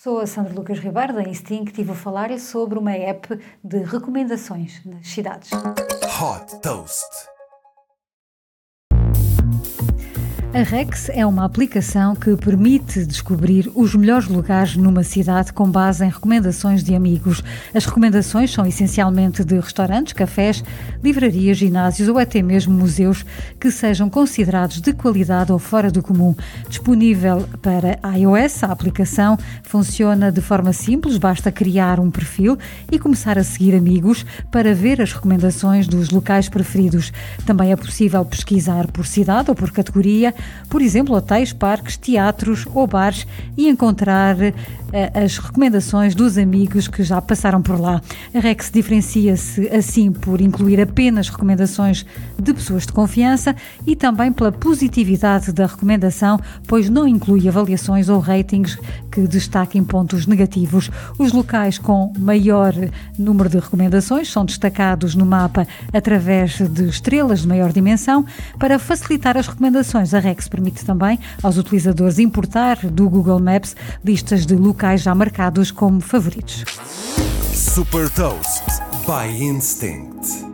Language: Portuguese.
Sou a Sandra Lucas Ribeiro da Instinct e vou falar sobre uma app de recomendações nas cidades. Hot Toast. A Rex é uma aplicação que permite descobrir os melhores lugares numa cidade com base em recomendações de amigos. As recomendações são essencialmente de restaurantes, cafés, livrarias, ginásios ou até mesmo museus que sejam considerados de qualidade ou fora do comum. Disponível para iOS, a aplicação funciona de forma simples, basta criar um perfil e começar a seguir amigos para ver as recomendações dos locais preferidos. Também é possível pesquisar por cidade ou por categoria por exemplo, hotéis, parques, teatros ou bares e encontrar uh, as recomendações dos amigos que já passaram por lá. A Rex diferencia-se assim por incluir apenas recomendações de pessoas de confiança e também pela positividade da recomendação, pois não inclui avaliações ou ratings que destaquem pontos negativos. Os locais com maior número de recomendações são destacados no mapa através de estrelas de maior dimensão. Para facilitar as recomendações, a Rex permite também aos utilizadores importar do Google Maps listas de locais já marcados como favoritos. Super Toast by Instinct.